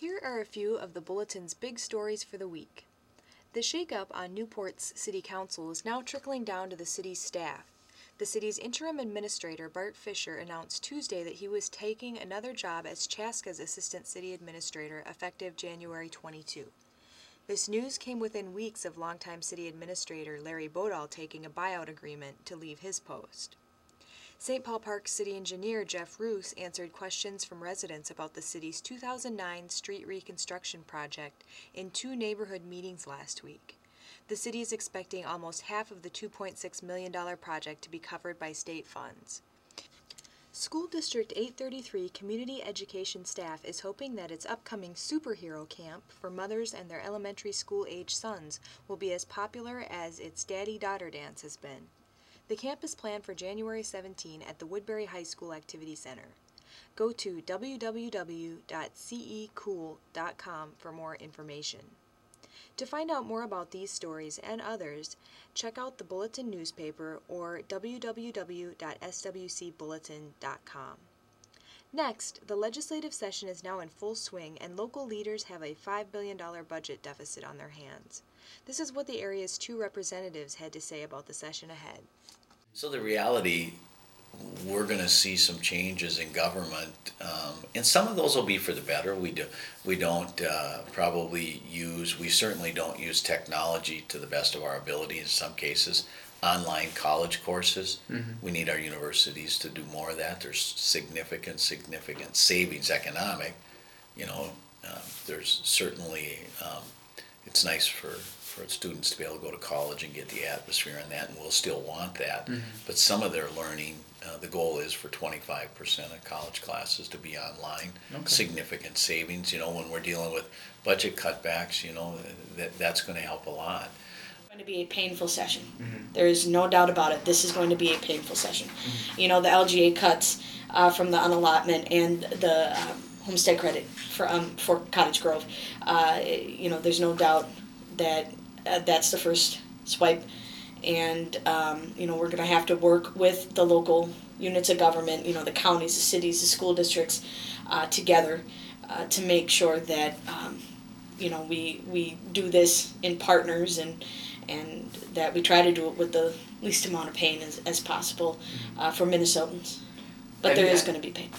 Here are a few of the Bulletin's big stories for the week. The shakeup on Newport's City Council is now trickling down to the city's staff. The city's interim administrator, Bart Fisher, announced Tuesday that he was taking another job as Chaska's assistant city administrator effective January 22. This news came within weeks of longtime city administrator Larry Bodal taking a buyout agreement to leave his post. St. Paul Park City Engineer Jeff Roos answered questions from residents about the city's 2009 street reconstruction project in two neighborhood meetings last week. The city is expecting almost half of the $2.6 million project to be covered by state funds. School District 833 community education staff is hoping that its upcoming superhero camp for mothers and their elementary school age sons will be as popular as its daddy daughter dance has been. The camp is planned for January 17 at the Woodbury High School Activity Center. Go to www.cecool.com for more information. To find out more about these stories and others, check out the Bulletin newspaper or www.swcbulletin.com. Next, the legislative session is now in full swing and local leaders have a $5 billion budget deficit on their hands. This is what the area's two representatives had to say about the session ahead. So the reality, we're going to see some changes in government, um, and some of those will be for the better. We do, we don't uh, probably use, we certainly don't use technology to the best of our ability in some cases. Online college courses, we need our universities to do more of that. There's significant, significant savings economic. You know, uh, there's certainly um, it's nice for, for students to be able to go to college and get the atmosphere and that, and we'll still want that. But some of their learning, uh, the goal is for twenty-five percent of college classes to be online. Okay. Significant savings, you know, when we're dealing with budget cutbacks, you know, that, that's gonna help a lot. It's going to be a painful session. There is no doubt about it. This is going to be a painful session. You know, the LGA cuts uh, from the unallotment and the um, homestead credit for um, for Cottage Grove. Uh, you know, there's no doubt that uh, that's the first swipe, and um, you know we're going to have to work with the local units of government. You know, the counties, the cities, the school districts, uh, together uh, to make sure that. You know we we do this in partners and and that we try to do it with the least amount of pain as, as possible uh, for Minnesotans. But there you going to be pain.